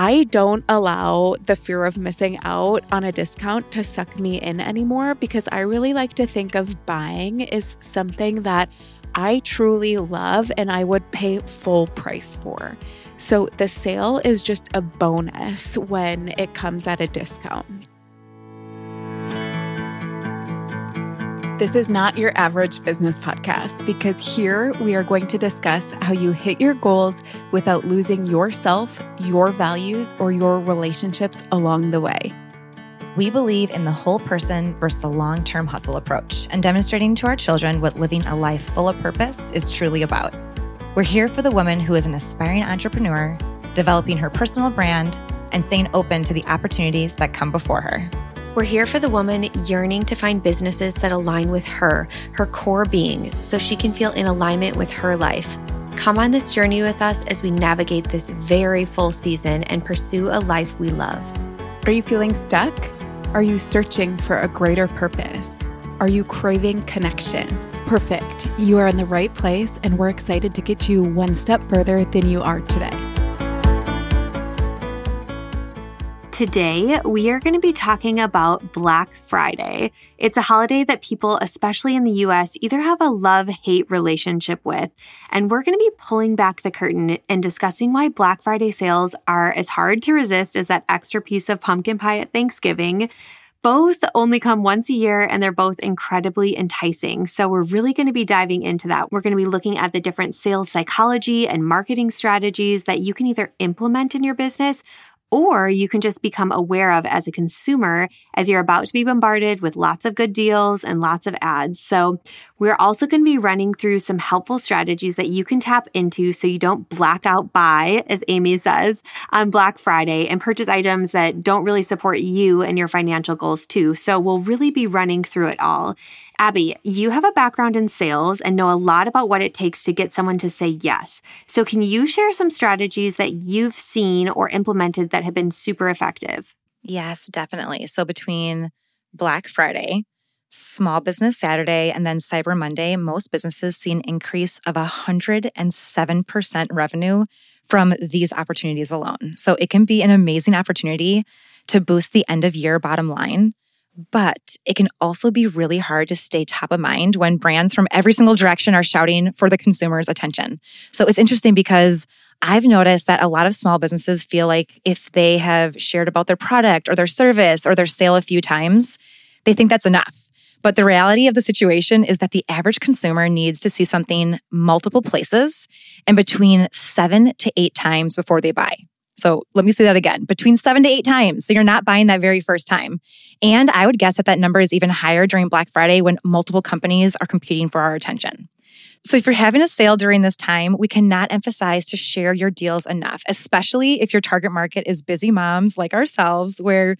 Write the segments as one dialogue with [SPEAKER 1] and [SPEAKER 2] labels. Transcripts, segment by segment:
[SPEAKER 1] I don't allow the fear of missing out on a discount to suck me in anymore because I really like to think of buying as something that I truly love and I would pay full price for. So the sale is just a bonus when it comes at a discount. This is not your average business podcast because here we are going to discuss how you hit your goals without losing yourself, your values, or your relationships along the way.
[SPEAKER 2] We believe in the whole person versus the long term hustle approach and demonstrating to our children what living a life full of purpose is truly about. We're here for the woman who is an aspiring entrepreneur, developing her personal brand, and staying open to the opportunities that come before her.
[SPEAKER 3] We're here for the woman yearning to find businesses that align with her, her core being, so she can feel in alignment with her life. Come on this journey with us as we navigate this very full season and pursue a life we love.
[SPEAKER 1] Are you feeling stuck? Are you searching for a greater purpose? Are you craving connection? Perfect. You are in the right place, and we're excited to get you one step further than you are today.
[SPEAKER 3] Today, we are going to be talking about Black Friday. It's a holiday that people, especially in the US, either have a love hate relationship with. And we're going to be pulling back the curtain and discussing why Black Friday sales are as hard to resist as that extra piece of pumpkin pie at Thanksgiving. Both only come once a year and they're both incredibly enticing. So, we're really going to be diving into that. We're going to be looking at the different sales psychology and marketing strategies that you can either implement in your business or you can just become aware of as a consumer as you're about to be bombarded with lots of good deals and lots of ads. So, we're also going to be running through some helpful strategies that you can tap into so you don't black out buy, as Amy says, on Black Friday and purchase items that don't really support you and your financial goals, too. So, we'll really be running through it all. Abby, you have a background in sales and know a lot about what it takes to get someone to say yes. So, can you share some strategies that you've seen or implemented that have been super effective?
[SPEAKER 2] Yes, definitely. So, between Black Friday, Small Business Saturday, and then Cyber Monday, most businesses see an increase of 107% revenue from these opportunities alone. So, it can be an amazing opportunity to boost the end of year bottom line but it can also be really hard to stay top of mind when brands from every single direction are shouting for the consumer's attention. So it's interesting because I've noticed that a lot of small businesses feel like if they have shared about their product or their service or their sale a few times, they think that's enough. But the reality of the situation is that the average consumer needs to see something multiple places and between seven to eight times before they buy. So let me say that again between seven to eight times. So you're not buying that very first time. And I would guess that that number is even higher during Black Friday when multiple companies are competing for our attention. So if you're having a sale during this time, we cannot emphasize to share your deals enough, especially if your target market is busy moms like ourselves, where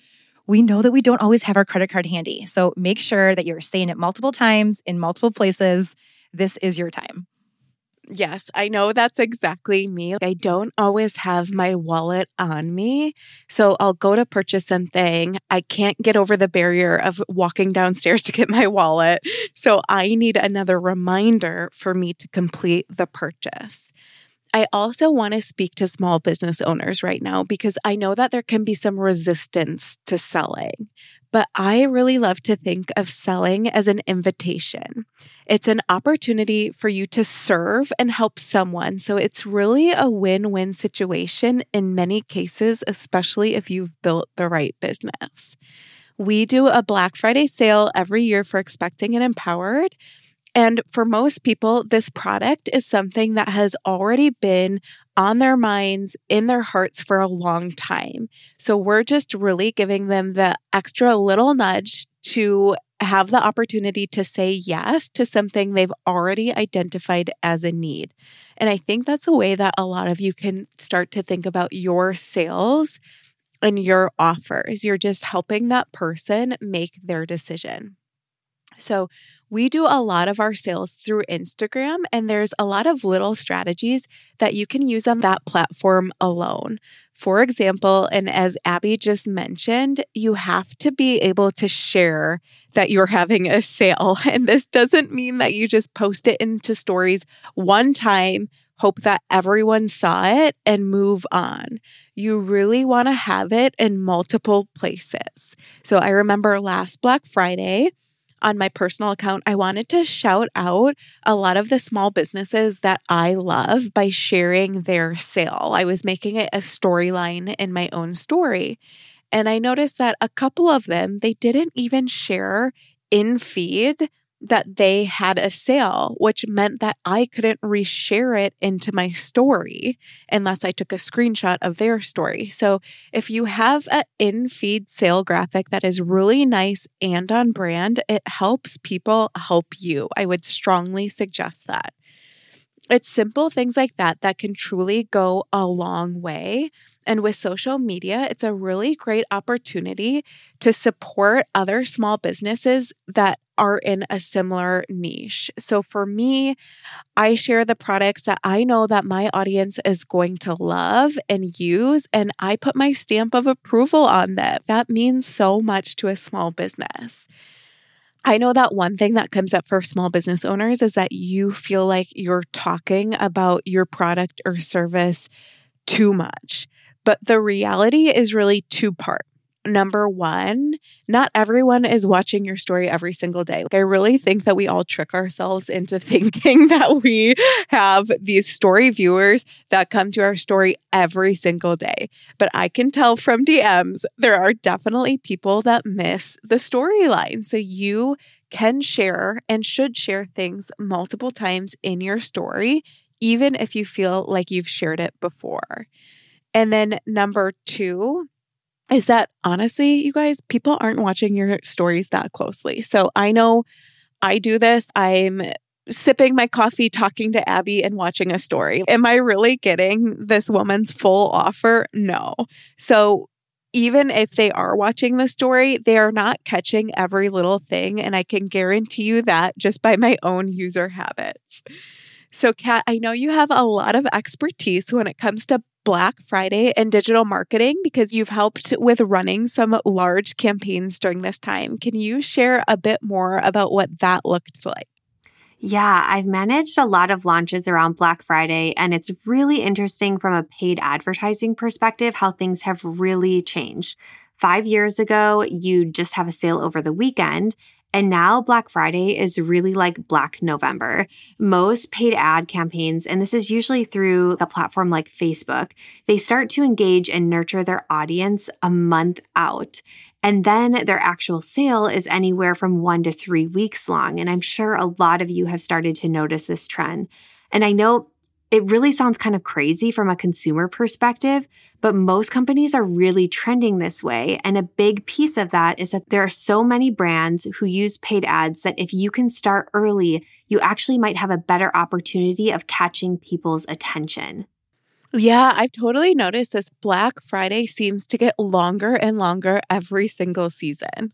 [SPEAKER 2] we know that we don't always have our credit card handy. So make sure that you're saying it multiple times in multiple places. This is your time.
[SPEAKER 1] Yes, I know that's exactly me. I don't always have my wallet on me. So I'll go to purchase something. I can't get over the barrier of walking downstairs to get my wallet. So I need another reminder for me to complete the purchase. I also want to speak to small business owners right now because I know that there can be some resistance to selling. But I really love to think of selling as an invitation. It's an opportunity for you to serve and help someone. So it's really a win win situation in many cases, especially if you've built the right business. We do a Black Friday sale every year for Expecting and Empowered. And for most people, this product is something that has already been on their minds, in their hearts for a long time. So we're just really giving them the extra little nudge to have the opportunity to say yes to something they've already identified as a need. And I think that's a way that a lot of you can start to think about your sales and your offers. You're just helping that person make their decision. So, we do a lot of our sales through Instagram, and there's a lot of little strategies that you can use on that platform alone. For example, and as Abby just mentioned, you have to be able to share that you're having a sale. And this doesn't mean that you just post it into stories one time hope that everyone saw it and move on. You really want to have it in multiple places. So I remember last Black Friday, on my personal account, I wanted to shout out a lot of the small businesses that I love by sharing their sale. I was making it a storyline in my own story. And I noticed that a couple of them, they didn't even share in feed that they had a sale, which meant that I couldn't reshare it into my story unless I took a screenshot of their story. So if you have an in feed sale graphic that is really nice and on brand, it helps people help you. I would strongly suggest that. It's simple things like that that can truly go a long way. And with social media, it's a really great opportunity to support other small businesses that are in a similar niche. So for me, I share the products that I know that my audience is going to love and use, and I put my stamp of approval on that. That means so much to a small business. I know that one thing that comes up for small business owners is that you feel like you're talking about your product or service too much. But the reality is really two part. Number one, not everyone is watching your story every single day. Like, I really think that we all trick ourselves into thinking that we have these story viewers that come to our story every single day. But I can tell from DMs, there are definitely people that miss the storyline. So you can share and should share things multiple times in your story, even if you feel like you've shared it before. And then number two, is that honestly, you guys, people aren't watching your stories that closely. So I know I do this. I'm sipping my coffee, talking to Abby, and watching a story. Am I really getting this woman's full offer? No. So even if they are watching the story, they are not catching every little thing. And I can guarantee you that just by my own user habits. So, Kat, I know you have a lot of expertise when it comes to Black Friday and digital marketing because you've helped with running some large campaigns during this time. Can you share a bit more about what that looked like?
[SPEAKER 3] Yeah, I've managed a lot of launches around Black Friday, and it's really interesting from a paid advertising perspective how things have really changed. Five years ago, you'd just have a sale over the weekend. And now Black Friday is really like Black November. Most paid ad campaigns, and this is usually through a platform like Facebook, they start to engage and nurture their audience a month out. And then their actual sale is anywhere from one to three weeks long. And I'm sure a lot of you have started to notice this trend. And I know it really sounds kind of crazy from a consumer perspective, but most companies are really trending this way. And a big piece of that is that there are so many brands who use paid ads that if you can start early, you actually might have a better opportunity of catching people's attention.
[SPEAKER 1] Yeah, I've totally noticed this. Black Friday seems to get longer and longer every single season.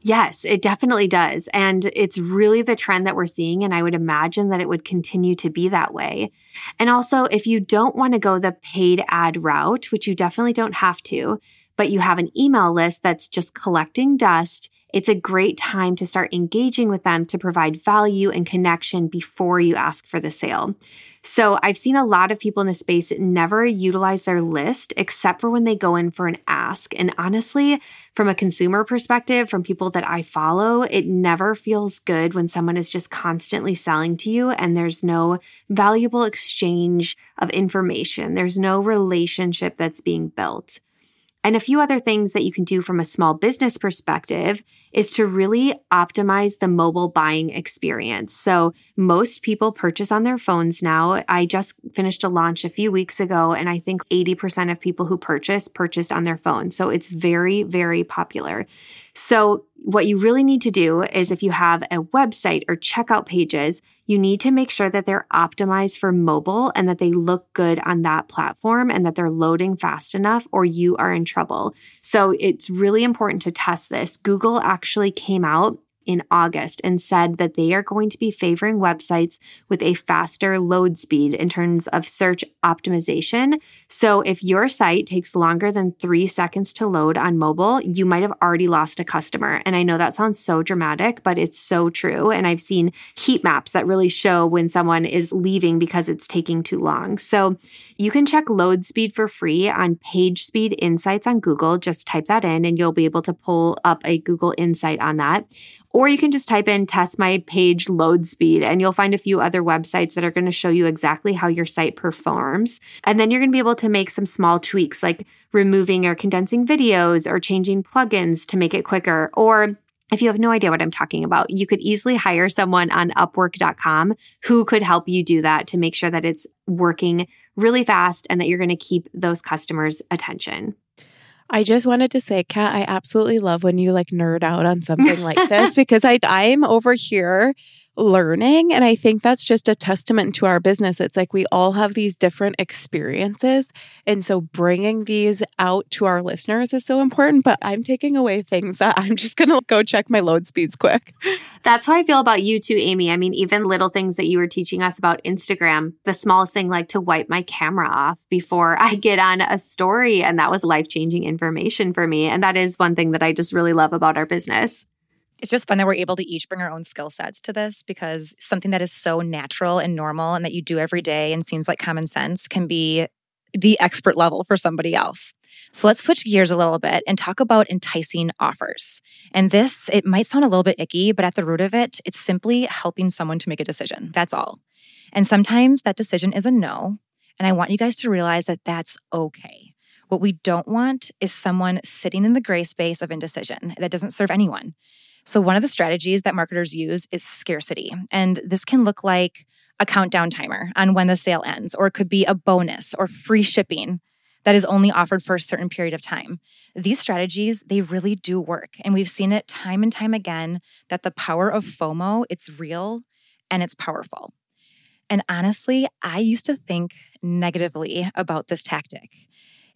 [SPEAKER 3] Yes, it definitely does. And it's really the trend that we're seeing. And I would imagine that it would continue to be that way. And also, if you don't want to go the paid ad route, which you definitely don't have to, but you have an email list that's just collecting dust, it's a great time to start engaging with them to provide value and connection before you ask for the sale. So I've seen a lot of people in the space never utilize their list except for when they go in for an ask. And honestly, from a consumer perspective, from people that I follow, it never feels good when someone is just constantly selling to you and there's no valuable exchange of information. There's no relationship that's being built. And a few other things that you can do from a small business perspective is to really optimize the mobile buying experience. So, most people purchase on their phones now. I just finished a launch a few weeks ago, and I think 80% of people who purchase purchased on their phone. So, it's very, very popular. So, what you really need to do is if you have a website or checkout pages, you need to make sure that they're optimized for mobile and that they look good on that platform and that they're loading fast enough, or you are in trouble. So, it's really important to test this. Google actually came out in August and said that they are going to be favoring websites with a faster load speed in terms of search optimization. So if your site takes longer than three seconds to load on mobile, you might have already lost a customer. And I know that sounds so dramatic, but it's so true. And I've seen heat maps that really show when someone is leaving because it's taking too long. So you can check load speed for free on Page Speed Insights on Google. Just type that in and you'll be able to pull up a Google Insight on that. Or you can just type in test my page load speed and you'll find a few other websites that are going to show you exactly how your site performs. And then you're going to be able to make some small tweaks like removing or condensing videos or changing plugins to make it quicker or if you have no idea what I'm talking about, you could easily hire someone on upwork.com who could help you do that to make sure that it's working really fast and that you're going to keep those customers' attention.
[SPEAKER 1] I just wanted to say, Kat, I absolutely love when you like nerd out on something like this because I I'm over here learning. And I think that's just a testament to our business. It's like we all have these different experiences. And so bringing these out to our listeners is so important. But I'm taking away things that I'm just going to go check my load speeds quick.
[SPEAKER 3] That's how I feel about you too, Amy. I mean, even little things that you were teaching us about Instagram, the smallest thing like to wipe my camera off before I get on a story. And that was life changing information for me. And that is one thing that I just really love about our business
[SPEAKER 2] it's just fun that we're able to each bring our own skill sets to this because something that is so natural and normal and that you do every day and seems like common sense can be the expert level for somebody else. So let's switch gears a little bit and talk about enticing offers. And this, it might sound a little bit icky, but at the root of it, it's simply helping someone to make a decision. That's all. And sometimes that decision is a no. And I want you guys to realize that that's okay. What we don't want is someone sitting in the gray space of indecision that doesn't serve anyone. So, one of the strategies that marketers use is scarcity. And this can look like a countdown timer on when the sale ends, or it could be a bonus or free shipping that is only offered for a certain period of time. These strategies, they really do work. And we've seen it time and time again that the power of FOMO, it's real and it's powerful. And honestly, I used to think negatively about this tactic.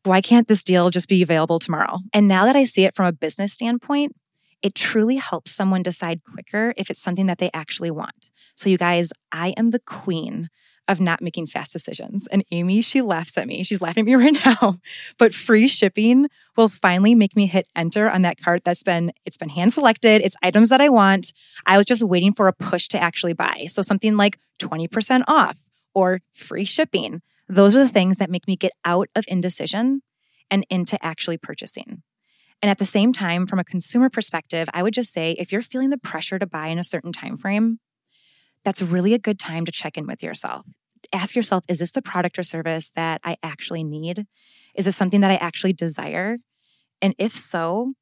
[SPEAKER 2] Why can't this deal just be available tomorrow? And now that I see it from a business standpoint, it truly helps someone decide quicker if it's something that they actually want. So, you guys, I am the queen of not making fast decisions. And Amy, she laughs at me. She's laughing at me right now. But free shipping will finally make me hit enter on that cart that's been it's been hand selected. It's items that I want. I was just waiting for a push to actually buy. So something like 20% off or free shipping. Those are the things that make me get out of indecision and into actually purchasing. And at the same time, from a consumer perspective, I would just say if you're feeling the pressure to buy in a certain time frame, that's really a good time to check in with yourself. Ask yourself, is this the product or service that I actually need? Is this something that I actually desire? And if so,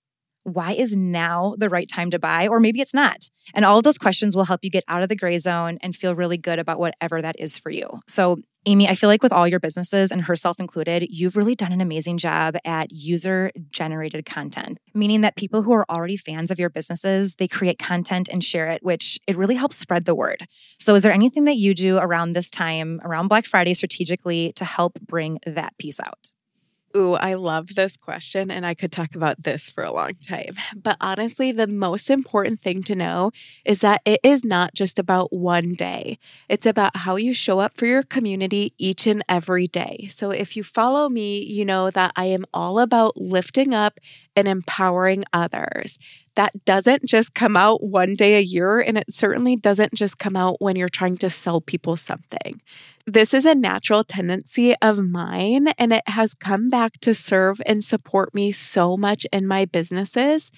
[SPEAKER 2] why is now the right time to buy? Or maybe it's not. And all of those questions will help you get out of the gray zone and feel really good about whatever that is for you. So, Amy, I feel like with all your businesses and herself included, you've really done an amazing job at user generated content, meaning that people who are already fans of your businesses, they create content and share it, which it really helps spread the word. So is there anything that you do around this time, around Black Friday strategically to help bring that piece out?
[SPEAKER 1] Ooh, I love this question, and I could talk about this for a long time. But honestly, the most important thing to know is that it is not just about one day, it's about how you show up for your community each and every day. So if you follow me, you know that I am all about lifting up and empowering others that doesn't just come out one day a year, and it certainly doesn't just come out when you're trying to sell people something. This is a natural tendency of mine, and it has come back to serve and support me so much in my businesses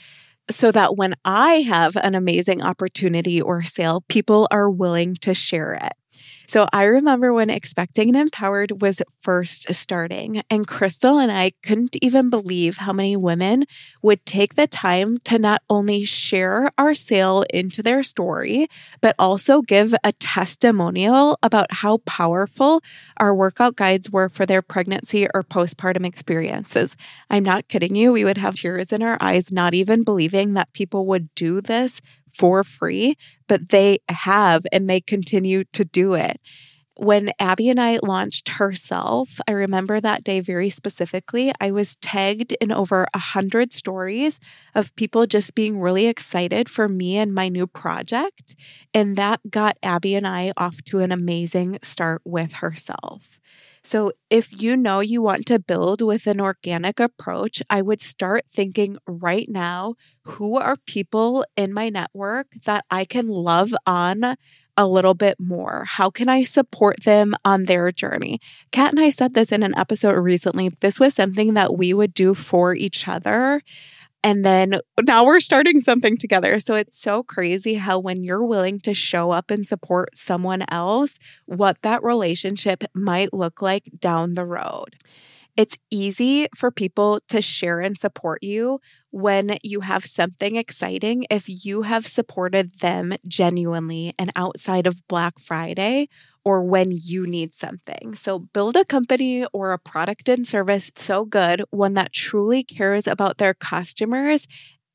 [SPEAKER 1] so that when I have an amazing opportunity or sale, people are willing to share it. So I remember when Expecting and Empowered was first starting, and Crystal and I couldn't even believe how many women would take the time to not only share our sale into their story, but also give a testimonial about how powerful our workout guides were for their pregnancy or postpartum experiences. I'm not kidding you. We would have tears in our eyes, not even believing that people would do this for free, but they have and they continue to do it. when Abby and I launched Herself, I remember that day very specifically. I was tagged in over a hundred stories of people just being really excited for me and my new project. And that got Abby and I off to an amazing start with Herself. So, if you know you want to build with an organic approach, I would start thinking right now who are people in my network that I can love on a little bit more? How can I support them on their journey? Kat and I said this in an episode recently. This was something that we would do for each other. And then now we're starting something together. So it's so crazy how, when you're willing to show up and support someone else, what that relationship might look like down the road. It's easy for people to share and support you when you have something exciting if you have supported them genuinely and outside of Black Friday or when you need something. So build a company or a product and service so good, one that truly cares about their customers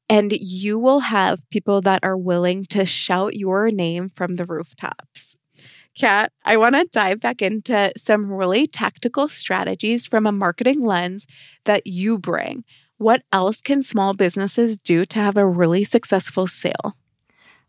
[SPEAKER 1] and you will have people that are willing to shout your name from the rooftops. Kat, I want to dive back into some really tactical strategies from a marketing lens that you bring. What else can small businesses do to have a really successful sale?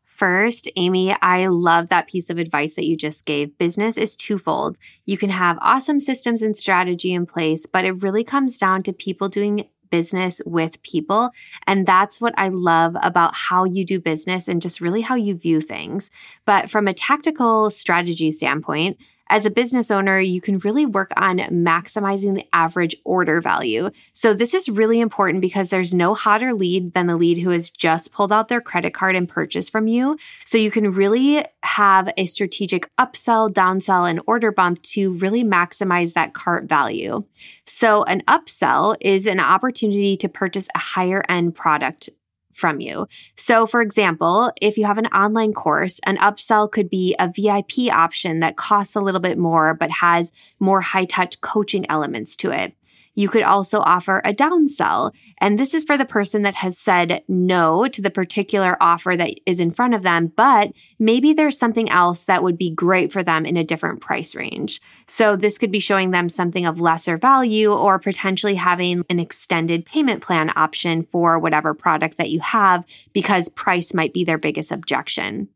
[SPEAKER 3] First, Amy, I love that piece of advice that you just gave. Business is twofold. You can have awesome systems and strategy in place, but it really comes down to people doing business with people. And that's what I love about how you do business and just really how you view things. But from a tactical strategy standpoint, as a business owner, you can really work on maximizing the average order value. So, this is really important because there's no hotter lead than the lead who has just pulled out their credit card and purchased from you. So, you can really have a strategic upsell, downsell, and order bump to really maximize that cart value. So, an upsell is an opportunity to purchase a higher end product from you. So, for example, if you have an online course, an upsell could be a VIP option that costs a little bit more but has more high touch coaching elements to it. You could also offer a downsell. And this is for the person that has said no to the particular offer that is in front of them, but maybe there's something else that would be great for them in a different price range. So this could be showing them something of lesser value or potentially having an extended payment plan option for whatever product that you have because price might be their biggest objection.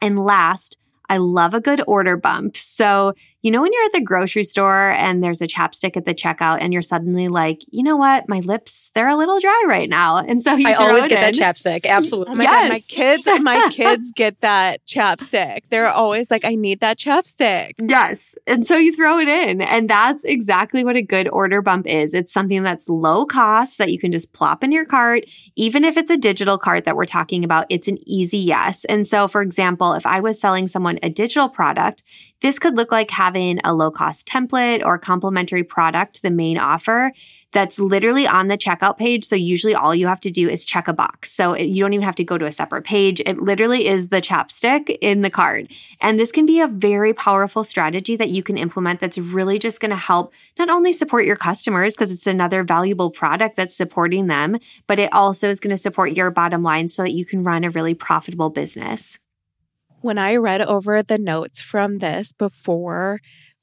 [SPEAKER 3] And last, I love a good order bump. So, you know, when you're at the grocery store and there's a chapstick at the checkout and you're suddenly like, you know what, my lips, they're a little dry right now. And so you
[SPEAKER 2] I always get in. that chapstick. Absolutely.
[SPEAKER 1] Oh my yes. God, my kids, my kids get that chapstick. They're always like, I need that chapstick.
[SPEAKER 3] Yes. And so you throw it in. And that's exactly what a good order bump is. It's something that's low cost that you can just plop in your cart. Even if it's a digital cart that we're talking about, it's an easy yes. And so, for example, if I was selling someone a digital product, this could look like having a low cost template or complementary product to the main offer that's literally on the checkout page. So usually all you have to do is check a box. So it, you don't even have to go to a separate page. It literally is the chapstick in the card. And this can be a very powerful strategy that you can implement that's really just going to help not only support your customers because it's another valuable product that's supporting them, but it also is going to support your bottom line so that you can run a really profitable business.
[SPEAKER 1] When I read over the notes from this before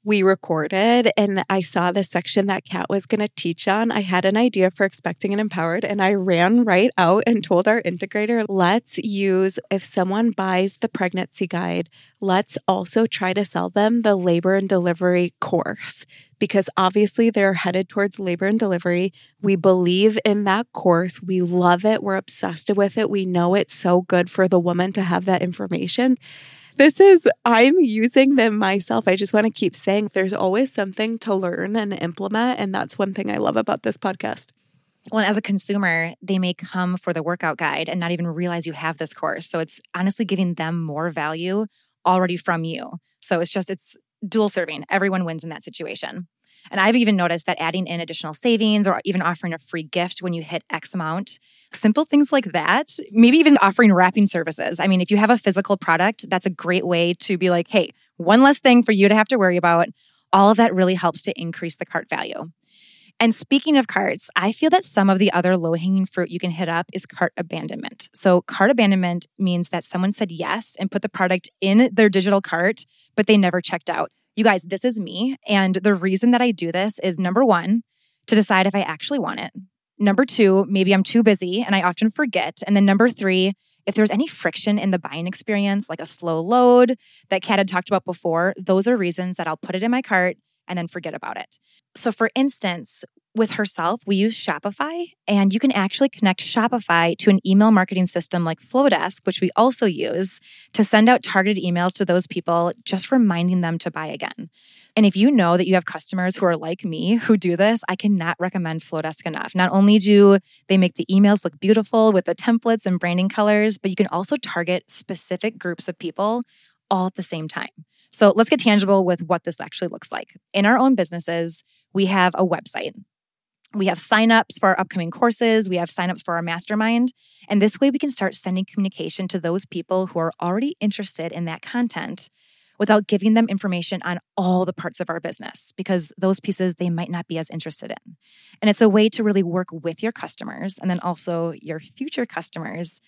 [SPEAKER 1] we recorded and I saw the section that Kat was going to teach on, I had an idea for expecting and empowered. And I ran right out and told our integrator, let's use, if someone buys the pregnancy guide, let's also try to sell them the labor and delivery course because obviously they're headed towards labor and delivery. We believe in that course. We love it. We're obsessed with it. We know it's so good for the woman to have that information. This is, I'm using them myself. I just want to keep saying there's always something to learn and implement. And that's one thing I love about this podcast.
[SPEAKER 2] Well, as a consumer, they may come for the workout guide and not even realize you have this course. So it's honestly giving them more value already from you. So it's just, it's dual serving. Everyone wins in that situation. And I've even noticed that adding in additional savings or even offering a free gift when you hit X amount, simple things like that, maybe even offering wrapping services. I mean, if you have a physical product, that's a great way to be like, hey, one less thing for you to have to worry about. All of that really helps to increase the cart value. And speaking of carts, I feel that some of the other low hanging fruit you can hit up is cart abandonment. So, cart abandonment means that someone said yes and put the product in their digital cart, but they never checked out. You guys, this is me. And the reason that I do this is number one, to decide if I actually want it. Number two, maybe I'm too busy and I often forget. And then number three, if there's any friction in the buying experience, like a slow load that Kat had talked about before, those are reasons that I'll put it in my cart and then forget about it. So, for instance, with herself, we use Shopify, and you can actually connect Shopify to an email marketing system like Flodesk, which we also use to send out targeted emails to those people, just reminding them to buy again. And if you know that you have customers who are like me who do this, I cannot recommend Flodesk enough. Not only do they make the emails look beautiful with the templates and branding colors, but you can also target specific groups of people all at the same time. So let's get tangible with what this actually looks like. In our own businesses, we have a website. We have signups for our upcoming courses. We have signups for our mastermind. And this way, we can start sending communication to those people who are already interested in that content without giving them information on all the parts of our business because those pieces they might not be as interested in. And it's a way to really work with your customers and then also your future customers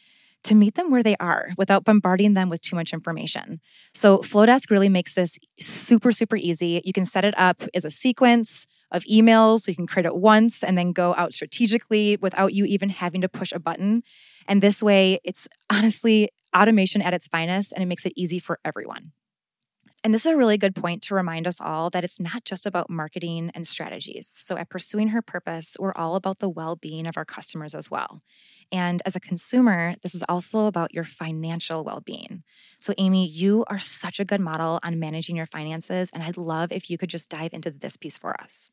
[SPEAKER 2] to meet them where they are without bombarding them with too much information. So Flodesk really makes this super, super easy. You can set it up as a sequence of emails. So you can create it once and then go out strategically without you even having to push a button. And this way, it's honestly automation at its finest and it makes it easy for everyone. And this is a really good point to remind us all that it's not just about marketing and strategies. So, at Pursuing Her Purpose, we're all about the well being of our customers as well. And as a consumer, this is also about your financial well being. So, Amy, you are such a good model on managing your finances. And I'd love if you could just dive into this piece for us.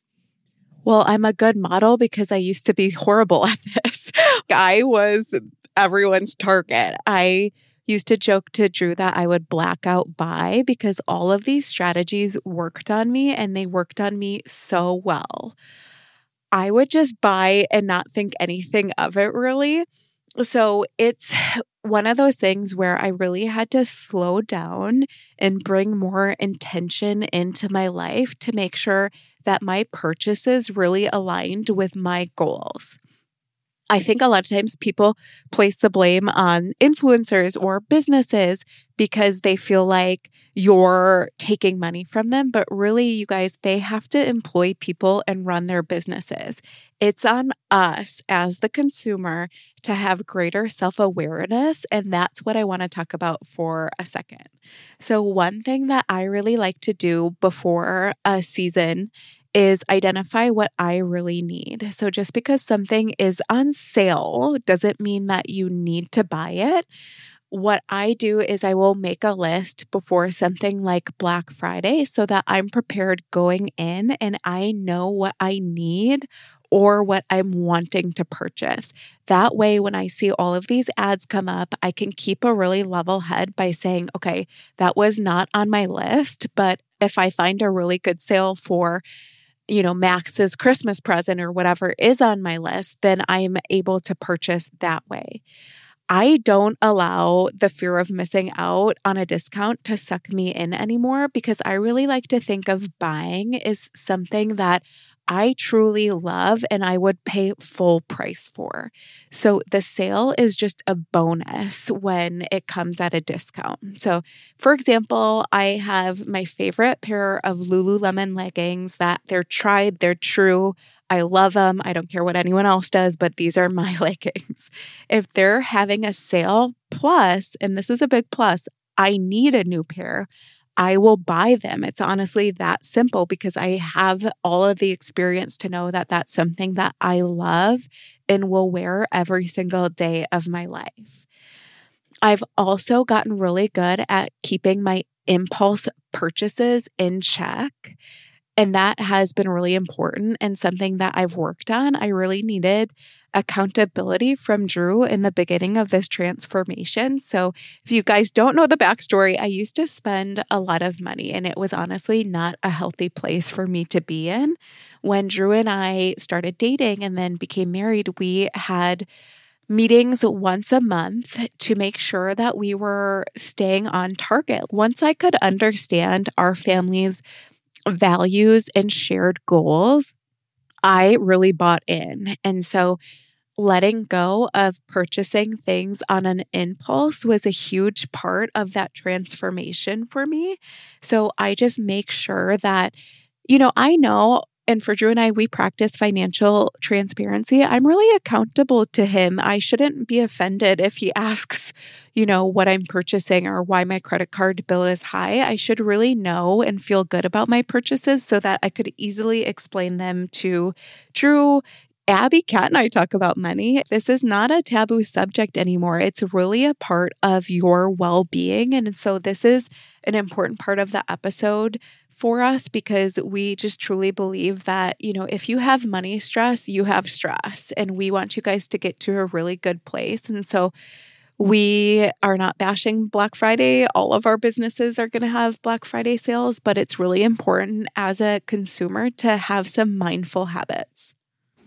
[SPEAKER 1] Well, I'm a good model because I used to be horrible at this. I was everyone's target. I used to joke to Drew that I would black out buy because all of these strategies worked on me and they worked on me so well. I would just buy and not think anything of it really. So it's one of those things where I really had to slow down and bring more intention into my life to make sure that my purchases really aligned with my goals. I think a lot of times people place the blame on influencers or businesses because they feel like you're taking money from them. But really, you guys, they have to employ people and run their businesses. It's on us as the consumer to have greater self awareness. And that's what I want to talk about for a second. So, one thing that I really like to do before a season is identify what I really need. So just because something is on sale doesn't mean that you need to buy it. What I do is I will make a list before something like Black Friday so that I'm prepared going in and I know what I need or what I'm wanting to purchase. That way, when I see all of these ads come up, I can keep a really level head by saying, okay, that was not on my list, but if I find a really good sale for you know, Max's Christmas present or whatever is on my list, then I'm able to purchase that way. I don't allow the fear of missing out on a discount to suck me in anymore because I really like to think of buying as something that I truly love and I would pay full price for. So the sale is just a bonus when it comes at a discount. So, for example, I have my favorite pair of Lululemon leggings that they're tried, they're true. I love them. I don't care what anyone else does, but these are my leggings. If they're having a sale, plus, and this is a big plus, I need a new pair. I will buy them. It's honestly that simple because I have all of the experience to know that that's something that I love and will wear every single day of my life. I've also gotten really good at keeping my impulse purchases in check. And that has been really important and something that I've worked on. I really needed accountability from Drew in the beginning of this transformation. So, if you guys don't know the backstory, I used to spend a lot of money, and it was honestly not a healthy place for me to be in. When Drew and I started dating and then became married, we had meetings once a month to make sure that we were staying on target. Once I could understand our family's values and shared goals, I really bought in. And so letting go of purchasing things on an impulse was a huge part of that transformation for me. So I just make sure that, you know, I know and for Drew and I, we practice financial transparency. I'm really accountable to him. I shouldn't be offended if he asks, you know, what I'm purchasing or why my credit card bill is high. I should really know and feel good about my purchases so that I could easily explain them to Drew. Abby, Kat, and I talk about money. This is not a taboo subject anymore. It's really a part of your well being. And so, this is an important part of the episode for us because we just truly believe that, you know, if you have money stress, you have stress. And we want you guys to get to a really good place. And so we are not bashing Black Friday. All of our businesses are going to have Black Friday sales, but it's really important as a consumer to have some mindful habits.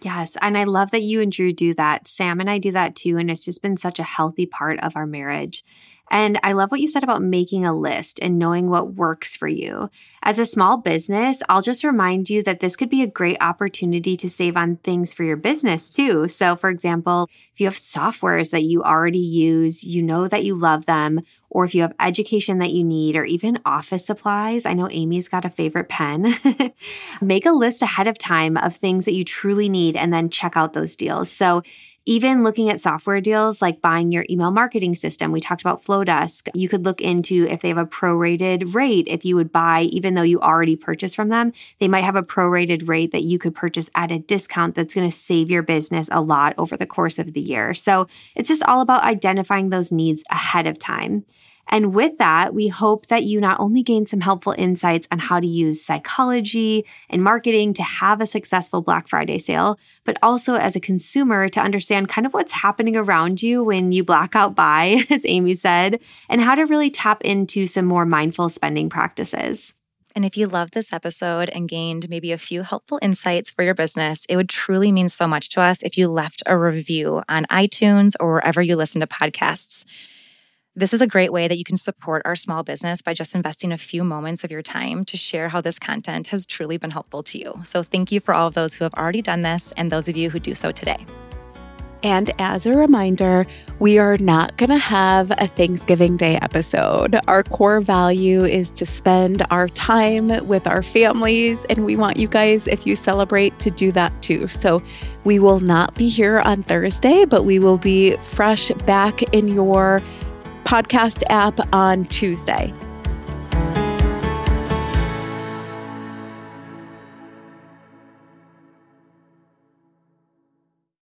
[SPEAKER 3] Yes. And I love that you and Drew do that. Sam and I do that too. And it's just been such a healthy part of our marriage. And I love what you said about making a list and knowing what works for you. As a small business, I'll just remind you that this could be a great opportunity to save on things for your business too. So, for example, if you have softwares that you already use, you know that you love them, or if you have education that you need, or even office supplies. I know Amy's got a favorite pen. Make a list ahead of time of things that you truly need and then check out those deals. So, even looking at software deals like buying your email marketing system, we talked about Flodesk. You could look into if they have a prorated rate. If you would buy, even though you already purchased from them, they might have a prorated rate that you could purchase at a discount that's going to save your business a lot over the course of the year. So it's just all about identifying those needs ahead of time. And with that, we hope that you not only gain some helpful insights on how to use psychology and marketing to have a successful Black Friday sale, but also as a consumer to understand kind of what's happening around you when you black out buy, as Amy said, and how to really tap into some more mindful spending practices.
[SPEAKER 2] And if you loved this episode and gained maybe a few helpful insights for your business, it would truly mean so much to us if you left a review on iTunes or wherever you listen to podcasts. This is a great way that you can support our small business by just investing a few moments of your time to share how this content has truly been helpful to you. So, thank you for all of those who have already done this and those of you who do so today.
[SPEAKER 1] And as a reminder, we are not going to have a Thanksgiving Day episode. Our core value is to spend our time with our families, and we want you guys, if you celebrate, to do that too. So we will not be here on Thursday, but we will be fresh back in your podcast app on Tuesday.